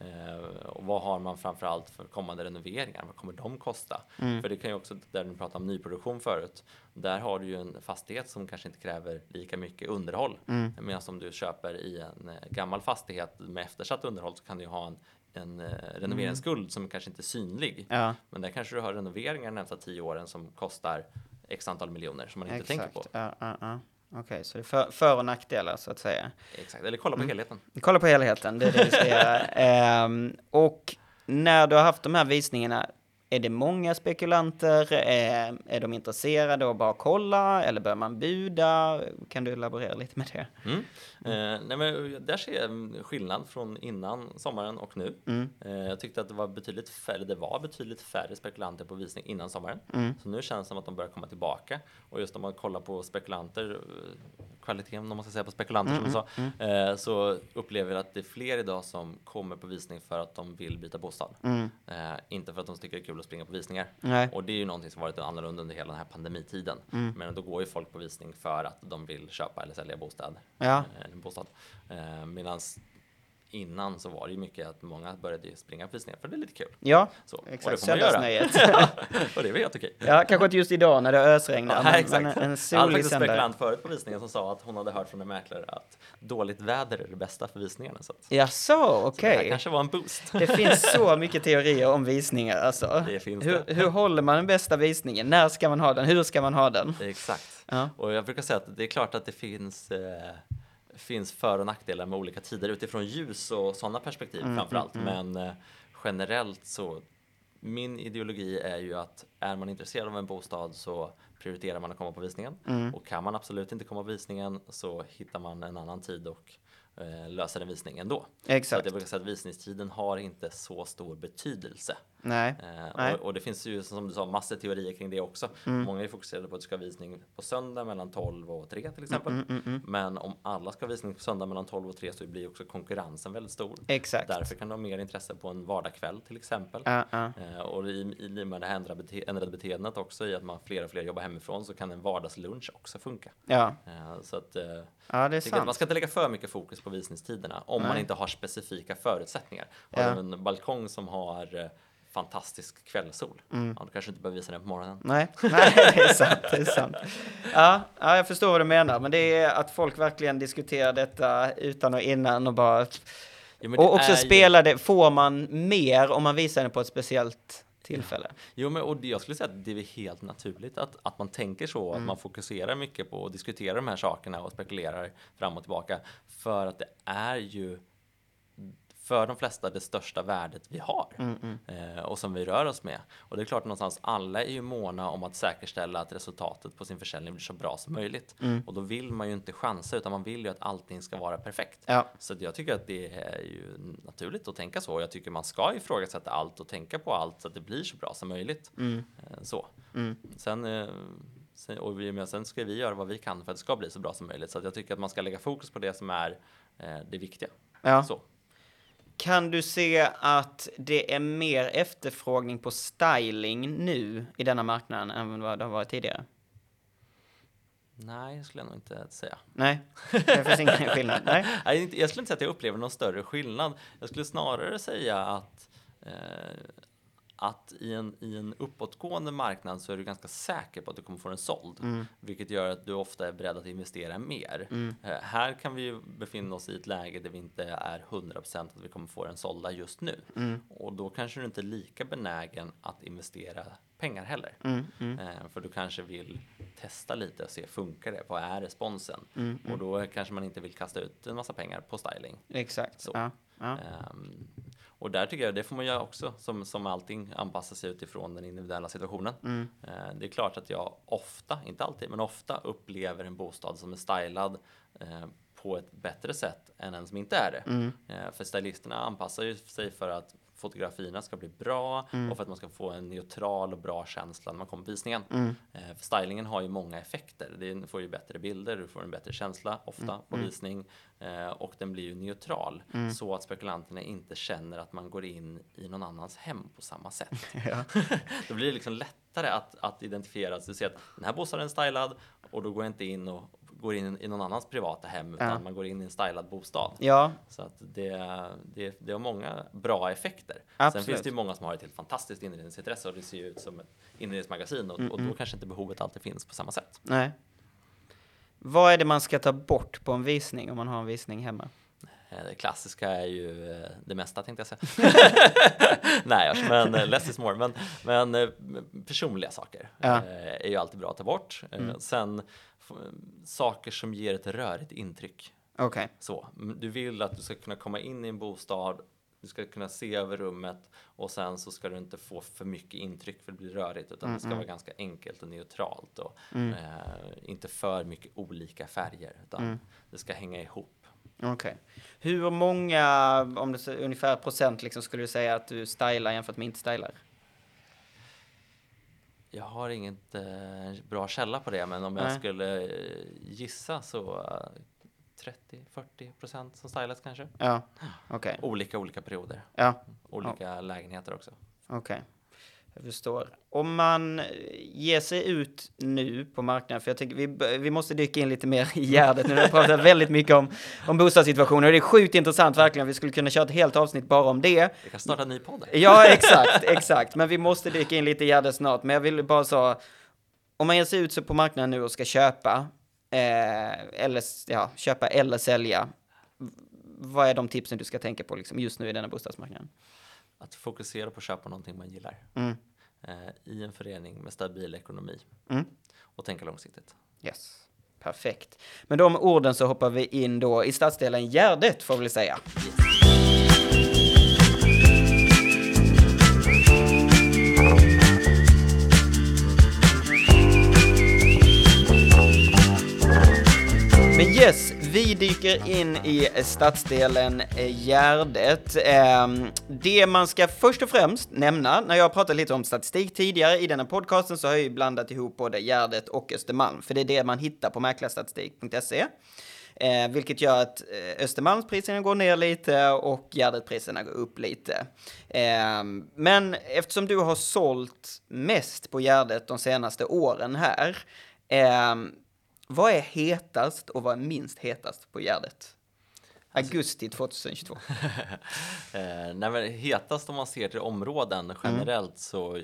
Eh, och vad har man framför allt för kommande renoveringar? Vad kommer de kosta? För det kan ju också, där du pratade om nyproduktion förut, där har du ju en fastighet som kanske inte kräver lika mycket underhåll. Medan om du köper i en eh, gammal fastighet med eftersatt underhåll så kan du ju ha en, en eh, renoveringsskuld som kanske inte är synlig. ja. Men där kanske du har renoveringar de närmsta tio åren som kostar x antal miljoner som man inte tänker på. Ja, ja, ja. Okej, så det är för, för och nackdelar så att säga. Exakt, eller kolla på helheten. Kolla på helheten, det är det vi ska göra. Ehm, och när du har haft de här visningarna, är det många spekulanter? Är, är de intresserade av bara kolla eller bör man buda? Kan du elaborera lite med det? Mm. Eh, nej men, där ser jag skillnad från innan sommaren och nu. Mm. Eh, jag tyckte att det var betydligt färre, det var betydligt färre spekulanter på visning innan sommaren. Mm. Så nu känns det som att de börjar komma tillbaka. Och just om man kollar på spekulanter, eh, kvaliteten om man ska säga på spekulanter Mm, som du sa, eh, så upplever jag att det är fler idag som kommer på visning för att de vill byta bostad. Mm. Eh, inte för att de tycker det är kul att springa på visningar. Nej. Och det är ju någonting som varit annorlunda under hela den här pandemitiden. Mm. Men då går ju folk på visning för att de vill köpa eller sälja bostad. Ja. En bostad. Eh, Medan innan så var det ju mycket att många började springa på visningar för det är lite kul. Ja, Så, exakt. Söndagsnöjet. och det är väl helt okej. ja, kanske inte just idag när det ösregnar, Ja, men, exakt. men en Jag hade solig faktiskt en spekulant förut på visningen som sa att hon hade hört från en mäklare att dåligt väder är det bästa för visningarna. Så, att, Ja, så, så det okej. kanske var en boost. Det finns så mycket teorier om visningar alltså. Det finns hur, det. hur håller man den bästa visningen? När ska man ha den? Hur ska man ha den? Exakt. Ja. Och jag brukar säga att det är klart att det finns, eh, finns för och nackdelar med olika tider utifrån ljus och sådana perspektiv Mm, framför allt. Men eh, generellt så, min ideologi är ju att är man intresserad av en bostad så prioriterar man att komma på visningen. Mm. Och kan man absolut inte komma på visningen så hittar man en annan tid och eh, löser en visning ändå. Så att Exakt. jag brukar säga att visningstiden har inte så stor betydelse. Nej. Eh, Nej. och, och det finns ju som du sa massor teorier kring det också. Mm. Många är fokuserade på att du ska ha visning på söndag mellan 12 och 3 till exempel. Mm, mm, mm. Men om alla ska ha visning på söndag mellan 12 och 3 så blir också konkurrensen väldigt stor. Exakt. Därför kan du ha mer intresse på en vardagskväll till exempel. Ja, ja. Eh, och i, i och med det här ändrade, bete ändrade beteendet också i att man fler och fler jobbar hemifrån så kan en vardagslunch också funka. ja. Eh, så att, eh, ja, det är sant. man ska inte lägga för mycket fokus på visningstiderna om man Nej. inte har specifika förutsättningar. Har Ja. du en balkong som har eh, fantastisk kvällssol, Mm. ja, då kanske inte behöver visa den på morgonen. Nej, nej, det är sant. Det är sant. Ja, ja, jag förstår vad du menar, men det är att folk verkligen diskuterar detta utan och innan och bara... Jo, Och också är ju- det, får man mer om man visar det på ett speciellt tillfälle? Jo, men och jag skulle säga att det är helt naturligt att, att man tänker så, Mm. att man fokuserar mycket på att diskutera de här sakerna och spekulerar fram och tillbaka. För att det är ju för de flesta det största värdet vi har Mm, eh, och som vi rör oss med. Och det är klart någonstans, alla är ju måna om att säkerställa att resultatet på sin försäljning blir så bra som möjligt. Mm. Och då vill man ju inte chansa utan man vill ju att allting ska vara perfekt. Ja, Så jag tycker att det är ju naturligt att tänka så. Jag tycker man ska ifrågasätta allt och tänka på allt så att det blir så bra som möjligt. mm, Eh, Så. mm. Sen, eh, sen, och vi, men sen ska vi göra vad vi kan för att det ska bli så bra som möjligt. Så jag tycker att man ska lägga fokus på det som är eh, det viktiga. ja. Så. Kan du se att det är mer efterfrågning på styling nu i denna marknaden än vad det har varit tidigare? Nej, det skulle jag nog inte säga. Nej, det finns ingen skillnad. Nej. Jag skulle inte säga att jag upplever någon större skillnad. Jag skulle snarare säga att, eh, att i, en, i en uppåtgående marknad så är du ganska säker på att du kommer få den såld. Mm. Vilket gör att du ofta är beredd att investera mer. Mm. Eh, här kan vi ju befinna oss i ett läge där vi inte är 100% att vi kommer få den sålda just nu. Mm. Och då kanske du inte är lika benägen att investera pengar heller. Mm, mm, Eh, för du kanske vill testa lite och se, funkar det? Vad är responsen? mm, Och då kanske man inte vill kasta ut en massa pengar på styling. Exakt. Så. Ja, ja. Ehm, och där tycker jag, det får man göra också, som, som allting, anpassa sig utifrån den individuella situationen. Mm. Eh, det är klart att jag ofta, inte alltid, men ofta upplever en bostad som är stylad eh, på ett bättre sätt än en som inte är det. Mm. Eh, för stylisterna anpassar ju sig för att fotografierna ska bli bra Mm. och för att man ska få en neutral och bra känsla när man kommer på visningen. Mm. Eh, för stylingen har ju många effekter. Du får ju bättre bilder, du får en bättre känsla ofta på Mm. visning eh, och den blir ju neutral så att spekulanterna inte känner att man går in i någon annans hem på samma sätt. Ja. Då blir det liksom lättare att, att identifiera, att du ser att den här bostaden är stylad och då går jag inte in och går in i någon annans privata hem utan Ja. man går in i en stylad bostad. ja, Så att det, det, det har många bra effekter. Absolut. Sen finns det ju många som har ett helt fantastiskt inredningsintresse och det ser ju ut som ett inredningsmagasin och, och Mm, då kanske inte behovet alltid finns på samma sätt. nej. Vad är det man ska ta bort på en visning om man har en visning hemma? Eh, Det klassiska är ju eh, det mesta tänkte jag säga. Nej, men eh, less is more. Men, men personliga saker Ja. är ju alltid bra att ta bort. Mm. Sen saker som ger ett rörigt intryck. Okej. Så, mm, du vill att du ska kunna komma in i en bostad du ska kunna se över rummet och sen så ska du inte få för mycket intryck för det blir rörigt utan mm, det ska mm. vara ganska enkelt och neutralt och mm. eh, inte för mycket olika färger utan mm. det ska hänga ihop. Okej. Okay. Hur många, om är ungefär procent, liksom, skulle du säga att du stylar jämfört med inte stylar? Jag har inget eh, bra källa på det, men om Nej. jag skulle eh, gissa så eh, 30-40 procent som stylas kanske. Ja, okay. Olika olika perioder. Ja. Olika oh. lägenheter också. Okej. Okay. Jag förstår. Om man ger sig ut nu på marknaden, för jag tycker vi, vi måste dyka in lite mer i Gärdet nu. Vi har pratat väldigt mycket om, om bostadssituationen och det är sjukt intressant verkligen. Vi skulle kunna köra ett helt avsnitt bara om det. Vi kan starta en ny podd. Ja, exakt, exakt. Men vi måste dyka in lite i Gärdet snart. Men jag vill bara säga, om man ger sig ut på marknaden nu och ska köpa, eh, eller, ja, köpa eller sälja, vad är de tipsen du ska tänka på liksom, just nu i denna bostadsmarknaden? Att fokusera på att köpa någonting man gillar mm. eh, i en förening med stabil ekonomi mm. och tänka långsiktigt. Yes. Perfekt. Med de orden så hoppar vi in då i stadsdelen Gärdet får vi säga. Yes. Yes, vi dyker in i stadsdelen Gärdet. Ehm, det man ska först och främst nämna, när jag pratat lite om statistik tidigare i denna podcasten så har jag ju blandat ihop både Gärdet och Östermalm, för det är det man hittar på mäklarstatistik.se. Eh, vilket gör att eh, Östermalmspriserna går ner lite och Gärdetpriserna går upp lite. Eh, men eftersom du har sålt mest på Gärdet de senaste åren här, eh, vad är hetast och vad är minst hetast på Gärdet? Alltså- Augusti 2022. eh, nej, men hetast om man ser till områden generellt mm. så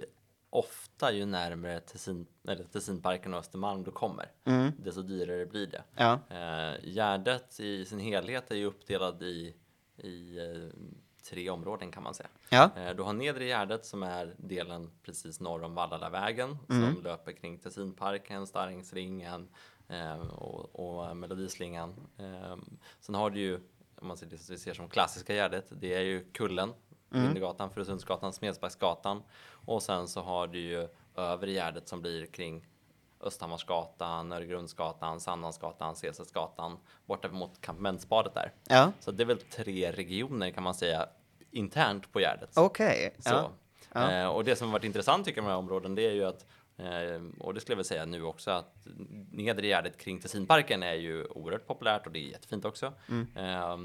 ofta ju närmare Tessin, eller Tessinparken och Östermalm du kommer, mm. desto dyrare blir det. Ja. Eh, Gärdet i sin helhet är ju uppdelad i, i eh, tre områden kan man säga. Ja. Eh, du har nedre Gärdet som är delen precis norr om Vallalavägen mm. som löper kring Tessinparken, Starringsringen, och, och Melodislingan. Eh, sen har du ju, om man ser det vi ser som klassiska Gärdet, det är ju Kullen, mm. Furusundsgatan, Smedsbergsgatan och sen så har du ju övre Gärdet som blir kring Östhammarsgatan, Öregrundsgatan, Sandhamnsgatan, Cesarsgatan, borta mot Kampmentsbadet där. Ja. Så det är väl tre regioner kan man säga internt på Gärdet. Okej. Okay. Ja. Ja. Eh, och det som varit intressant tycker jag med de här områden, det är ju att Eh, och det skulle jag väl säga nu också att nedre Gärdet kring Tessinparken är ju oerhört populärt och det är jättefint också. Mm. Eh,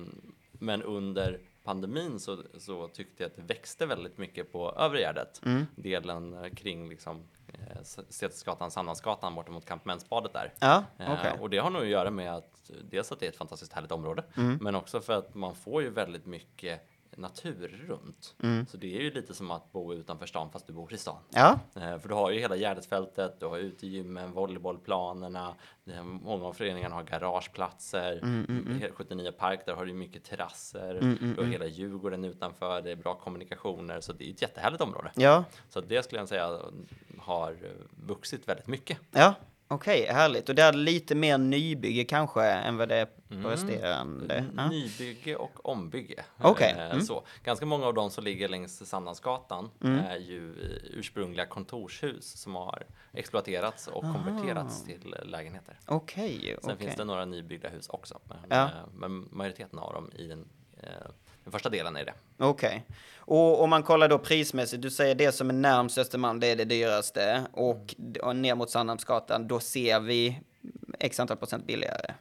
men under pandemin så, så tyckte jag att det växte väldigt mycket på övre Gärdet. Mm. Delen kring liksom eh, Stetsgatan, Sandhamnsgatan bort mot Kampmensbadet där. Ja, okay. eh, och det har nog att göra med att dels att det är ett fantastiskt härligt område, mm. men också för att man får ju väldigt mycket natur runt. Mm. Så det är ju lite som att bo utanför stan fast du bor i stan. Ja. Eh, för du har ju hela Gärdesfältet, du har utegymmen, volleybollplanerna, många av föreningarna har garageplatser, mm, mm, mm. 79 Park där har du mycket terrasser, mm, mm, du har hela Djurgården utanför, det är bra kommunikationer, så det är ett jättehärligt område. Ja. Så det skulle jag säga har vuxit väldigt mycket. Ja. Okej, okay, härligt. Och det är lite mer nybygge kanske än vad det är på mm. resterande? Ja. Nybygge och ombygge. Okay. Eh, mm. Så, ganska många av de som ligger längs Sandhamnsgatan mm. är ju eh, ursprungliga kontorshus som har exploaterats och Aha. konverterats till lägenheter. Okej. Okay, Sen finns det några nybyggda hus också. Men, ja. Eh, men majoriteten av dem i den den första delen är det. Okej. Okay. Och om man kollar då prismässigt, du säger det som är närmst Östermalm, det är det dyraste. Och, och ner mot Sandhamnsgatan, då ser vi x antal procent billigare.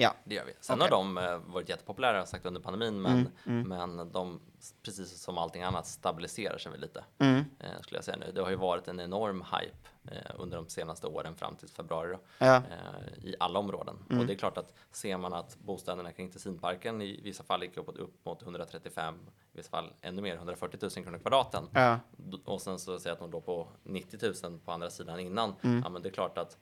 Ja, det gör vi. Sen okay. har de eh, varit jättepopulära sagt under pandemin, men, mm, mm. men de, precis som allting annat, stabiliserar sig väl lite. Mm. Eh, skulle jag säga nu. Det har ju varit en enorm hype eh, under de senaste åren fram till februari då, ja. i alla områden. Mm. Och det är klart att ser man att bostäderna kring Tessinparken i vissa fall gick upp, upp mot 135, i vissa fall ännu mer, 140 000 kronor kvadraten. Ja. Och sen så säger att de låg på 90 000 på andra sidan innan. Mm. Ja, men det är klart att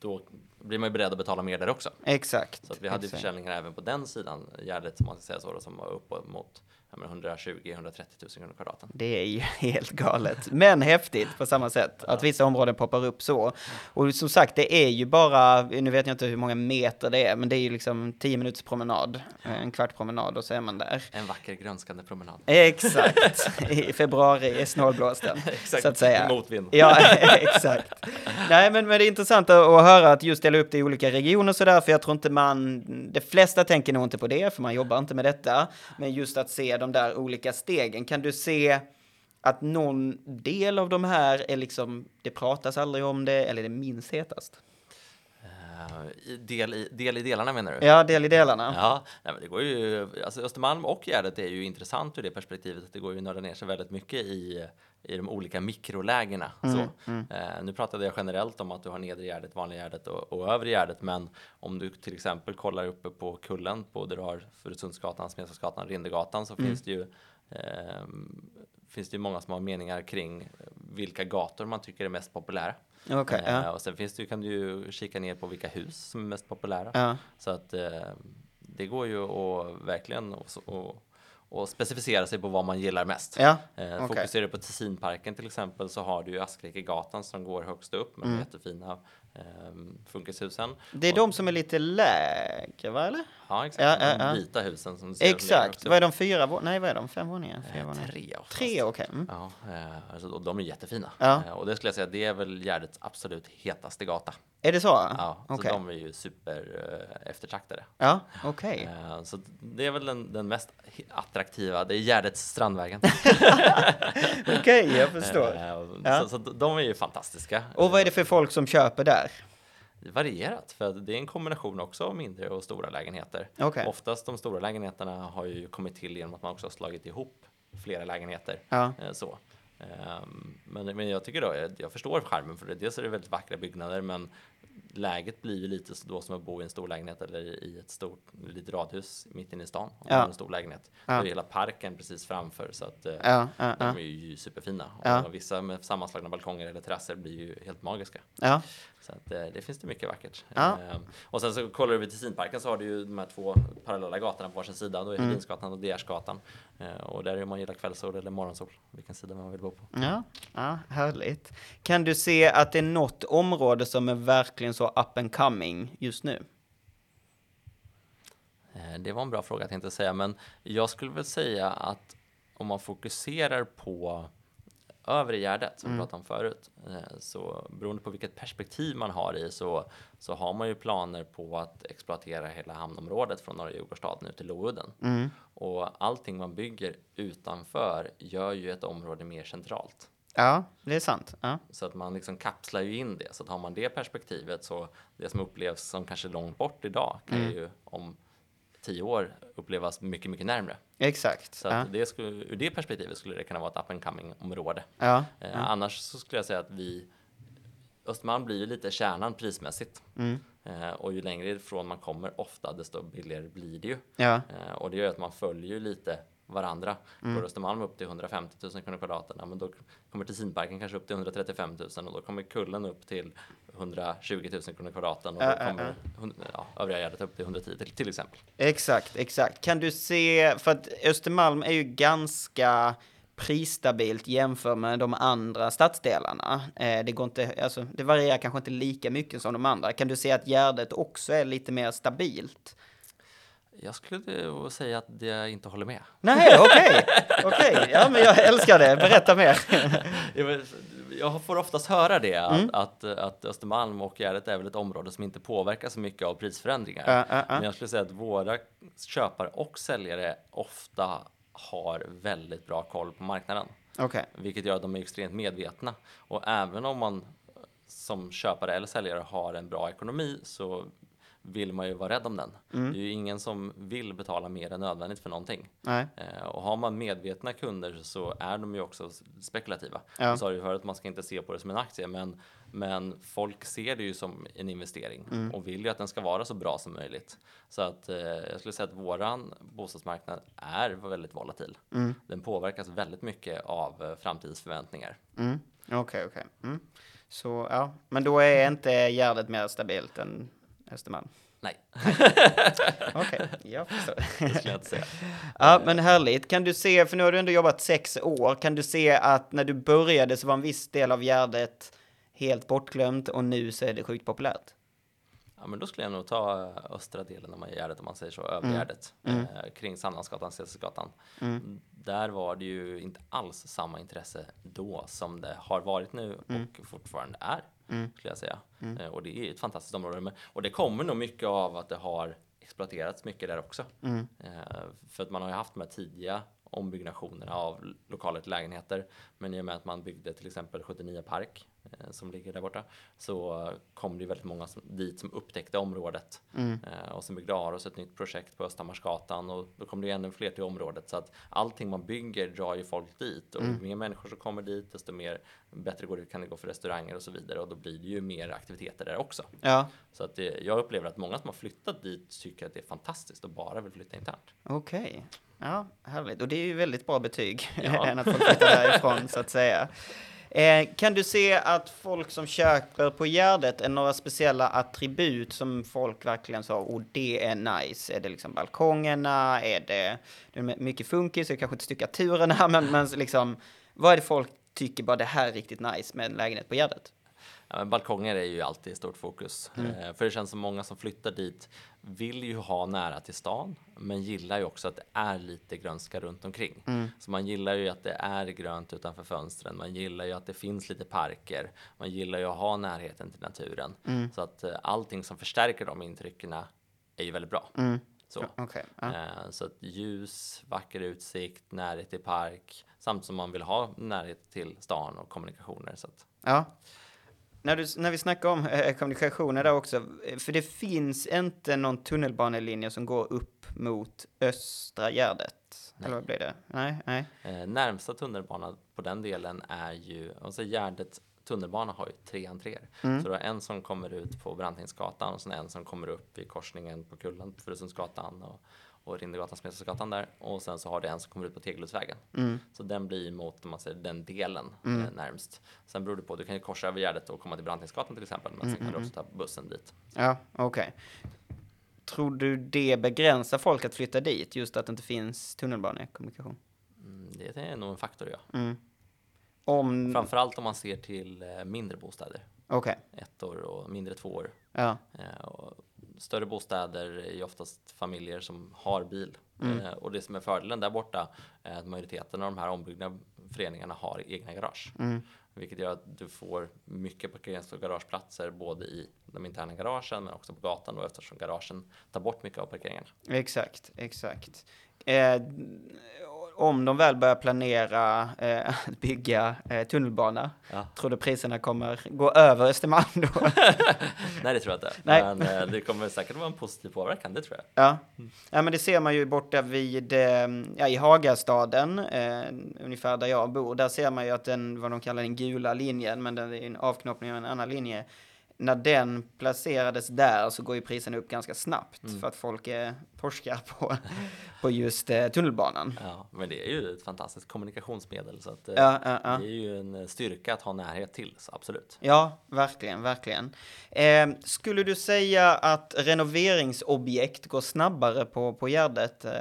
då blir man ju beredd att betala mer där också. Exakt. Så vi hade försäljningar även på den sidan, Gärdet som man ska säga så, då, som var upp mot 120-130 000 kronor kvadraten. Det är ju helt galet, men häftigt på samma sätt. Att vissa områden poppar upp så. Och som sagt, det är ju bara, nu vet jag inte hur många meter det är, men det är ju liksom 10 minuters promenad, en kvart promenad och så är man där. En vacker grönskande promenad. Exakt, i februari är snålblåsten. exakt, så att säga. motvind. Ja, exakt. Nej, men, men det är intressant att, höra att just dela upp det i olika regioner så där, för jag tror inte man, de flesta tänker nog inte på det, för man jobbar inte med detta. Men just att se de där olika stegen, kan du se att någon del av de här är liksom, det pratas aldrig om det, eller det minst hetast? Uh, del, i, del i delarna menar du? Ja, del i delarna. Ja, nej, men det går ju, alltså Östermalm och Gärdet är ju intressant ur det perspektivet att det går ju att nörda ner sig väldigt mycket i i de olika mikrolägena. Mm, så. Mm. Eh, nu pratade jag generellt om att du har nedre Gärdet, vanliga Gärdet och, och övre Gärdet, men om du till exempel kollar uppe på kullen på där du har Furusundsgatan, Smedsgatan, Rindergatan så mm. finns det ju eh, finns det ju många som har meningar kring vilka gator man tycker är mest populära. Okay, eh, ja. Och sen finns det, kan du ju kika ner på vilka hus som är mest populära. Ja. Så att eh, det går ju att verkligen och, och och specificera sig på vad man gillar mest. Ja, eh. Fokuserar du på Tessinparken till exempel så har du ju Askrikegatan som går högst upp med mm. de jättefina eh, funkishusen. Det är och, de som är lite lägre, va? Eller? Ja, exakt. Ja, de vita husen som ser Exakt. Vad är de? Fyra? Nej, vad är de? Fem våningar? Fyra eh? Tre. Oftast. Tre, okej. Okay. Mm. Ja, eh, alltså, de är jättefina. Ja. Eh, och det skulle jag säga, det är väl Gärdets absolut hetaste gata. Är det så? Ja, okay. så de är ju super uh, eftertraktade. Ja, okej. Okay. Uh, så det är väl den, den mest attraktiva, det är Gärdets Strandvägen. okej, okay, jag förstår. Uh, ja. så, så, de är ju fantastiska. Och vad är det för folk som köper där? varierat för det är en kombination också av mindre och stora lägenheter. Okay. Oftast de stora lägenheterna har ju kommit till genom att man också har slagit ihop flera lägenheter. Ja. Så. Ehm, men, men jag tycker då, jag förstår skärmen för det. Dels är det väldigt vackra byggnader, men läget blir ju lite då som att bo i en stor lägenhet eller i ett stort litet radhus mitt inne i stan. Om ja. en stor lägenhet. Ja. Då är hela parken precis framför så att eh, ja, ja, de är ju superfina. Och vissa med sammanslagna balkonger eller terrasser blir ju helt magiska. Så att, eh, det finns det mycket vackert. Ja. Ehm, och sen så kollar du vid Tessinparken så har du ju de här två parallella gatorna på varsin sida. Då är mm. och Deersgatan. Ehm, och där är man gillar kvällssol eller morgonsol, vilken sida man vill bo på. Ja, ja, härligt. Kan du se att det är något område som är verkligen så up and coming just nu? Ehm, det var en bra fråga tänkte jag säga, men jag skulle väl säga att om man fokuserar på övre Gärdet som mm. vi pratade om förut. Eh, så beroende på vilket perspektiv man har i så, så har man ju planer på att exploatera hela hamnområdet från norra Djurgårdsstaden ut till Loudden. Mm. Och allting man bygger utanför gör ju ett område mer centralt. Ja, det är sant. Ja. Så att man liksom kapslar ju in det. Så att har man det perspektivet så det som upplevs som kanske långt bort idag kan mm. ju om tio år upplevas mycket, mycket närmre. Exakt. Så ja. det skulle, ur det perspektivet skulle det kunna vara ett up and coming område. Ja. Eh, ja. Annars så skulle jag säga att vi Östermalm blir ju lite kärnan prismässigt. Mm. Eh, och ju längre ifrån man kommer ofta desto billigare blir det ju. Ja. Eh, och det gör att man följer lite varandra. Mm. Går Östermalm upp till 150 000 kronor kvadraten, men då kommer Tessinparken kanske upp till 135 000 och då kommer Kullen upp till 120 000 kronor kvadraten och då äh, kommer äh. Ja, övriga Gärdet upp till 110 till, till exempel. Exakt, exakt. Kan du se, för att Östermalm är ju ganska prisstabilt jämfört med de andra stadsdelarna. Eh, det, går inte, alltså, det varierar kanske inte lika mycket som de andra. Kan du se att Gärdet också är lite mer stabilt? Jag skulle säga att jag inte håller med. Nej, okej. Okay. okay. Ja, men jag älskar det. Berätta mer. jag får oftast höra det, mm. att, att, Östermalm och Gärdet är väl ett område som inte påverkas så mycket av prisförändringar. Uh, uh, uh. Men jag skulle säga att våra köpare och säljare ofta har väldigt bra koll på marknaden. Okay. Vilket gör att de är extremt medvetna. Och även om man som köpare eller säljare har en bra ekonomi så vill man ju vara rädd om den. Mm. Det är ju ingen som vill betala mer än nödvändigt för någonting. Eh, och har man medvetna kunder så är de ju också spekulativa. Ja. Jag sa ju förut att man ska inte se på det som en aktie, men, men folk ser det ju som en investering mm. och vill ju att den ska vara så bra som möjligt. Så att eh, jag skulle säga att våran bostadsmarknad är väldigt volatil. Mm. Den påverkas väldigt mycket av eh, framtidsförväntningar. Mm. Okej, okay, okej. Okay. Mm. Så ja, men då är inte Gärdet mer stabilt än Östermalm. Nej. Okej, okay, jag förstår. Det skulle jag inte säga. Ja, men härligt. Kan du se, för nu har du ändå jobbat sex år, kan du se att när du började så var en viss del av Gärdet helt bortglömt och nu så är det sjukt populärt? Ja, men då skulle jag nog ta eh, östra delen av Gärdet om man säger så, Övergärdet, mm. mm. eh, kring Sandlandsgatan, Cesargatan. Mm. Där var det ju inte alls samma intresse då som det har varit nu mm. och fortfarande är, mm. skulle jag säga. Mm. Eh, och det är ett fantastiskt område. Men, och det kommer nog mycket av att det har exploaterats mycket där också. Eh, för att man har ju haft de här tidiga ombyggnationerna av lokaler till lägenheter. Men i och med att man byggde till exempel 79 Park som ligger där borta så kom det väldigt många som, dit som upptäckte området mm. Eh, och sen byggde Aros ett nytt projekt på Östhammarsgatan och då kom det ännu fler till området så att allting man bygger drar ju folk dit och mm. ju mer människor som kommer dit desto mer bättre går det, kan det gå för restauranger och så vidare och då blir det ju mer aktiviteter där också. Ja. Så att det, jag upplever att många som har flyttat dit tycker att det är fantastiskt och bara vill flytta internt. Okej. Okay. Ja, härligt. Och det är ju väldigt bra betyg ja. än att folk flyttar därifrån så att säga. Eh, kan du se att folk som köper på Gärdet är några speciella attribut som folk verkligen sa, och det är nice? Är det liksom balkongerna? Är det, det är mycket funkis? Det kanske inte stuckaturerna, men, men liksom, vad är det folk tycker bara det här är riktigt nice med en lägenhet på Gärdet? Ja, balkonger är ju alltid stort fokus. Mm. Eh, för det känns som många som flyttar dit vill ju ha nära till stan, men gillar ju också att det är lite grönska runt omkring. Mm. Så man gillar ju att det är grönt utanför fönstren. Man gillar ju att det finns lite parker. Man gillar ju att ha närheten till naturen. Mm. Så att eh, allting som förstärker de intrycken är ju väldigt bra. Mm. Så. Okay. Ja. Eh, så att ljus, vacker utsikt, närhet till park, samt som man vill ha närhet till stan och kommunikationer. Så att. Ja när, du, när vi snackar om eh, kommunikationer där också, eh, för det finns inte någon tunnelbanelinje som går upp mot Östra Gärdet. Nej. Eller vad blir det? Nej, nej. Eh, närmsta tunnelbana på den delen är ju, alltså Gärdet tunnelbana har ju tre entréer. Mm. Så du har en som kommer ut på Brantingsgatan och sen en som kommer upp i korsningen på Kullen på Furusundsgatan och, och Rindergatan, Smedstadsgatan där. Och sen så har det en som kommer ut på Tegeluddsvägen. Mm. Så den blir mot, man säger, den delen mm. eh, närmst. Sen beror det på, du kan ju korsa över Gärdet och komma till Brantingsgatan till exempel. Men sen kan du mm, också mm, ta bussen dit. Ja, okej. Okay. Tror du det begränsar folk att flytta dit, just att det inte finns tunnelbanekommunikation? Mm, det är nog en faktor, ja. Mm. Om... Framförallt om man ser till eh, mindre bostäder. Okay. Ettor och mindre tvåor. Ja. Eh, och större bostäder är oftast familjer som har bil. Mm. Eh, och det som är fördelen där borta är att majoriteten av de här ombyggda föreningarna har egna garage. Mm. Vilket gör att du får mycket parkerings och garageplatser både i de interna garagen men också på gatan då eftersom garagen tar bort mycket av parkeringarna. Exakt, exakt. Eh, om de väl börjar planera eh, att bygga eh, tunnelbana, ja. tror du priserna kommer gå över Östermalm då? Nej, det tror jag inte. Nej. Men eh, det kommer säkert vara en positiv påverkan, det tror jag. Ja, ja men det ser man ju borta vid, eh, ja, i Hagastaden, eh, ungefär där jag bor, där ser man ju att den, vad de kallar den gula linjen, men den är en avknoppning av en annan linje, när den placerades där så går ju priserna upp ganska snabbt mm. för att folk är torskar på, på just eh, tunnelbanan. Ja, men det är ju ett fantastiskt kommunikationsmedel så att, eh, ja, ja, ja. det är ju en styrka att ha närhet till, så absolut. Ja, verkligen, verkligen. Eh, skulle du säga att renoveringsobjekt går snabbare på, på Gärdet eh,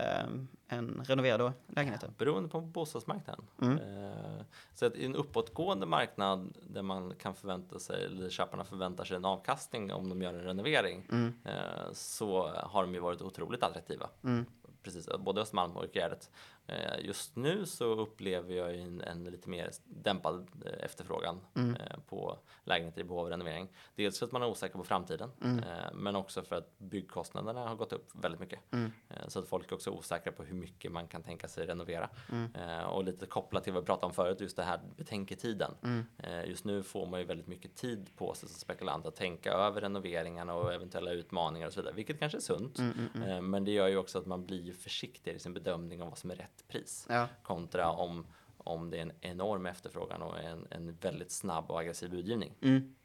än renoverade lägenheter? Beroende på bostadsmarknaden. Mm. Eh, så att i en uppåtgående marknad där man kan förvänta sig, eller köparna förväntar sig en avkastning om de gör en renovering, mm. eh, så har de ju varit otroligt attraktiva. Mm. Precis, både Östermalm och Gärdet. Eh, just nu så upplever jag en, en lite mer dämpad eh, efterfrågan mm. Eh, på lägenheter i behov av renovering. Dels för att man är osäker på framtiden, mm. men också för att byggkostnaderna har gått upp väldigt mycket. Mm. Så att folk är också osäkra på hur mycket man kan tänka sig renovera. Mm. Och lite kopplat till vad vi pratade om förut, just det här betänketiden. Mm. Just nu får man ju väldigt mycket tid på sig som spekulant att tänka över renoveringarna och eventuella utmaningar och så vidare, vilket kanske är sunt. Mm, men det gör ju också att man blir försiktigare i sin bedömning av vad som är rätt rätt pris. Ja. Kontra om, om det är en enorm efterfrågan och en, en väldigt snabb och aggressiv budgivning. Mm.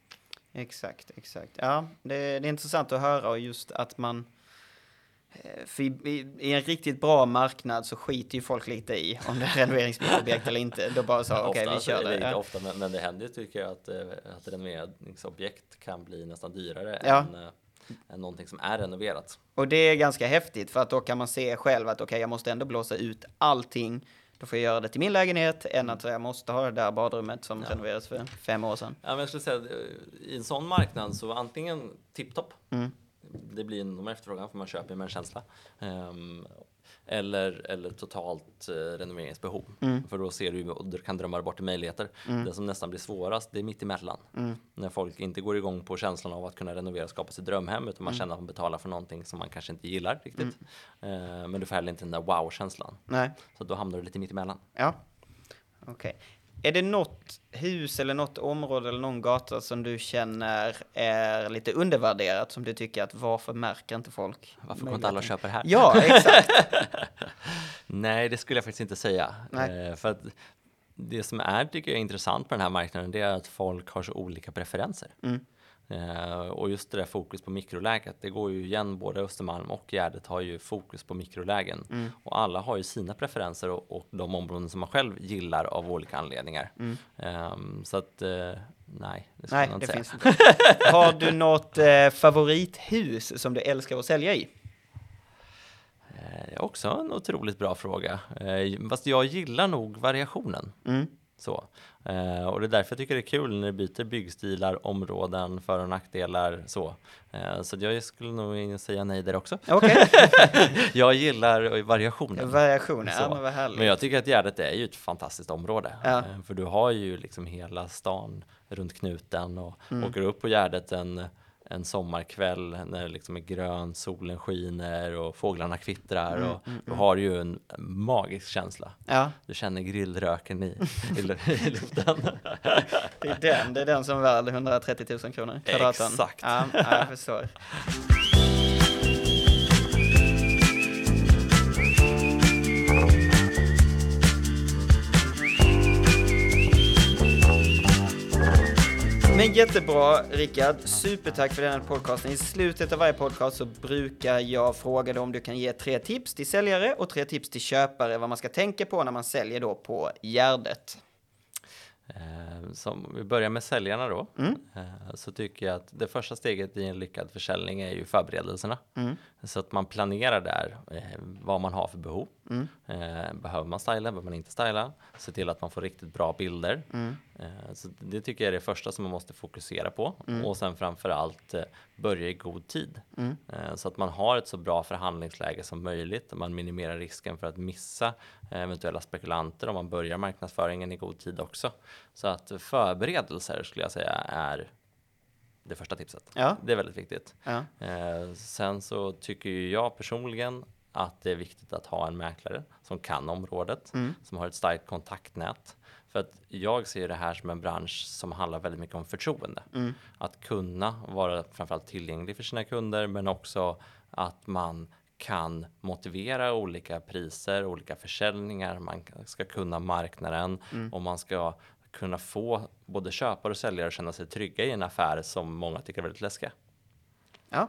Exakt, exakt. Ja, det, det, är intressant att höra och just att man eh, i, i, i, en riktigt bra marknad så skiter ju folk lite i om det är renoveringsobjekt eller inte. Då bara så, okej okay, vi kör det. Inte ofta, men, men, det händer tycker jag att, eh, att renoveringsobjekt kan bli nästan dyrare ja. än, eh, någonting som är renoverat. Och det är ganska häftigt för att då kan man se själv att okej, okay, jag måste ändå blåsa ut allting. Då får jag göra det till min lägenhet än att jag måste ha det där badrummet som ja. renoverades för fem år sedan. Ja, men jag skulle säga i en sån marknad så antingen tipptopp. Mm. Det blir en efterfrågan för man köper med en känsla. Um, eller, eller totalt eh, renoveringsbehov. Mm. För då ser du och kan drömma bort möjligheter. Mm. Det som nästan blir svårast, det är mitt emellan. Mm. När folk inte går igång på känslan av att kunna renovera och skapa sitt drömhem, utan man mm. känner att man betalar för någonting som man kanske inte gillar riktigt. Mm. Eh, men du får heller inte den där wow-känslan. Så då hamnar du lite mitt emellan. Ja, okej. Okay. Är det något hus eller något område eller någon gata som du känner är lite undervärderat som du tycker att varför märker inte folk? Varför går inte alla och köper här? Ja, exakt. Nej, det skulle jag faktiskt inte säga. Eh, för att det som är, tycker jag, är intressant på den här marknaden, det är att folk har så olika preferenser. Mm. Eh, och just det där fokus på mikroläget, det går ju igen, både Östermalm och Gärdet har ju fokus på mikrolägen. Mm. Och alla har ju sina preferenser och, och, de områden som man själv gillar av olika anledningar. Mm. Um, så att, uh, nej, det skulle nej, man inte säga. Inte. Har du något uh, favorithus som du älskar att sälja i? Det är också en otroligt bra fråga. Fast jag gillar nog variationen. Mm. Så. Eh, och det är därför jag tycker det är kul när det byter byggstilar, områden, för och nackdelar. Så, eh, så jag skulle nog säga nej där också. Okay. jag gillar variationen. Variationen, ja men vad härligt. Men jag tycker att Gärdet är ju ett fantastiskt område. Ja. Eh, för du har ju liksom hela stan runt knuten och mm. åker upp på Gärdet en en sommarkväll när det liksom är grönt, solen skiner och fåglarna kvittrar mm, och mm, du mm. har ju en magisk känsla. Ja. Du känner grillröken i, i, i luften. det är den, det är den som är värd 130 000 kronor kvadraten. Exakt. Ja, ja, jag förstår. Men jättebra Rickard, supertack för den här podcasten. I slutet av varje podcast så brukar jag fråga dig om du kan ge tre tips till säljare och tre tips till köpare vad man ska tänka på när man säljer då på Gärdet. Eh, som vi börjar med säljarna då, mm. Eh, så tycker jag att det första steget i en lyckad försäljning är ju förberedelserna. Mm. Så att man planerar där eh, vad man har för behov. Mm. Behöver man styla, behöver man inte styla? Se till att man får riktigt bra bilder. Mm. Så det tycker jag är det första som man måste fokusera på. Mm. Och sen framför allt börja i god tid. Mm. Så att man har ett så bra förhandlingsläge som möjligt. Man minimerar risken för att missa eventuella spekulanter om man börjar marknadsföringen i god tid också. Så att förberedelser skulle jag säga är det första tipset. Ja. Det är väldigt viktigt. Ja. Eh, sen så tycker ju jag personligen att det är viktigt att ha en mäklare som kan området, mm. som har ett starkt kontaktnät. För att jag ser det här som en bransch som handlar väldigt mycket om förtroende. Mm. Att kunna vara framförallt tillgänglig för sina kunder, men också att man kan motivera olika priser, olika försäljningar, man ska kunna marknaden mm. och man ska kunna få både köpare och säljare att känna sig trygga i en affär som många tycker är väldigt läskiga. Ja,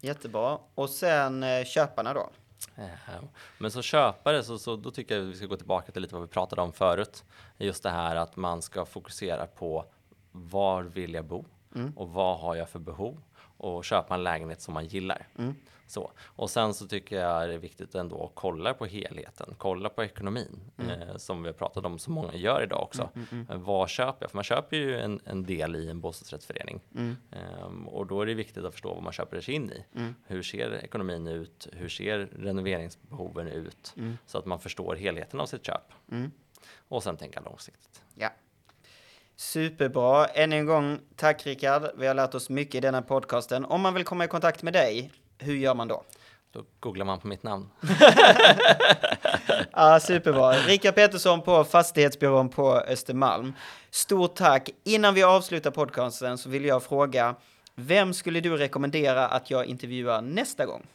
jättebra. Och sen eh, köparna då? Eh, men som köpare så, så då tycker jag att vi ska gå tillbaka till lite vad vi pratade om förut. Just det här att man ska fokusera på var vill jag bo mm. och vad har jag för behov och köpa en lägenhet som man gillar. Mm. Så. Och sen så tycker jag det är viktigt ändå att kolla på helheten, kolla på ekonomin mm. eh, som vi har pratat om så många gör idag också. Mm, mm, mm. vad köper jag? För man köper ju en, en del i en bostadsrättsförening eh, och då är det viktigt att förstå vad man köper sig in i. Mm. Hur ser ekonomin ut? Hur ser renoveringsbehoven ut? Så att man förstår helheten av sitt köp. Och sen tänka långsiktigt. Ja. Superbra. Än en gång, tack Rickard. Vi har lärt oss mycket i denna podcasten. Om man vill komma i kontakt med dig, hur gör man då? Då googlar man på mitt namn. ja, superbra. Rickard Petersson på Fastighetsbyrån på Östermalm. Stort tack. Innan vi avslutar podcasten så vill jag fråga, vem skulle du rekommendera att jag intervjuar nästa gång?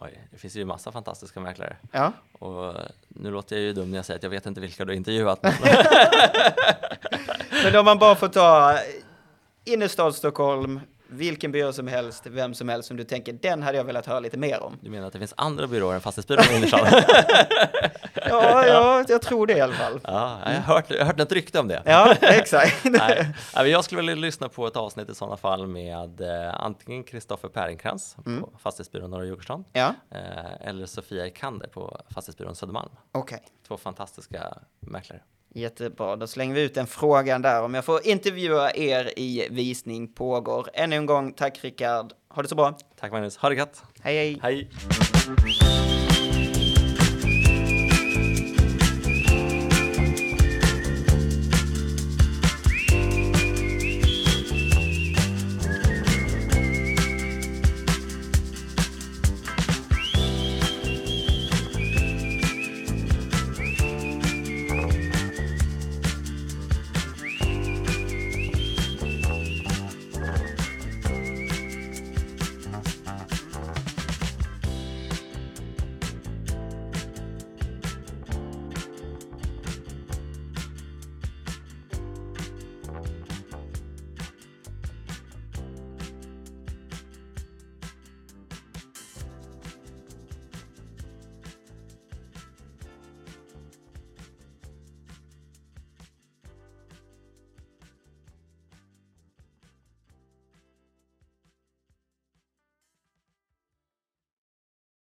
Oj, det finns ju massa fantastiska mäklare. Ja. Och nu låter jag ju dum när jag säger att jag vet inte vilka du har intervjuat. Men om man bara får ta innerstad Stockholm, vilken byrå som helst, vem som helst som du tänker, den hade jag velat höra lite mer om. Du menar att det finns andra byråer än Fastighetsbyrån i Nynäshamn? ja, ja, jag tror det i alla fall. Ja, jag har hört, jag har hört ett rykte om det. Ja, exakt. Nej, jag skulle vilja lyssna på ett avsnitt i sådana fall med eh, antingen Kristoffer Pärenkrans mm. på Fastighetsbyrån Norra Djurgårdsstaden ja. eh, eller Sofia Ikander på Fastighetsbyrån Södermalm. Okay. Två fantastiska mäklare. Jättebra, då slänger vi ut den frågan där om jag får intervjua er i Visning pågår. Ännu en gång, tack Rickard. Ha det så bra. Tack Magnus, ha det gött. Hej hej. Hej.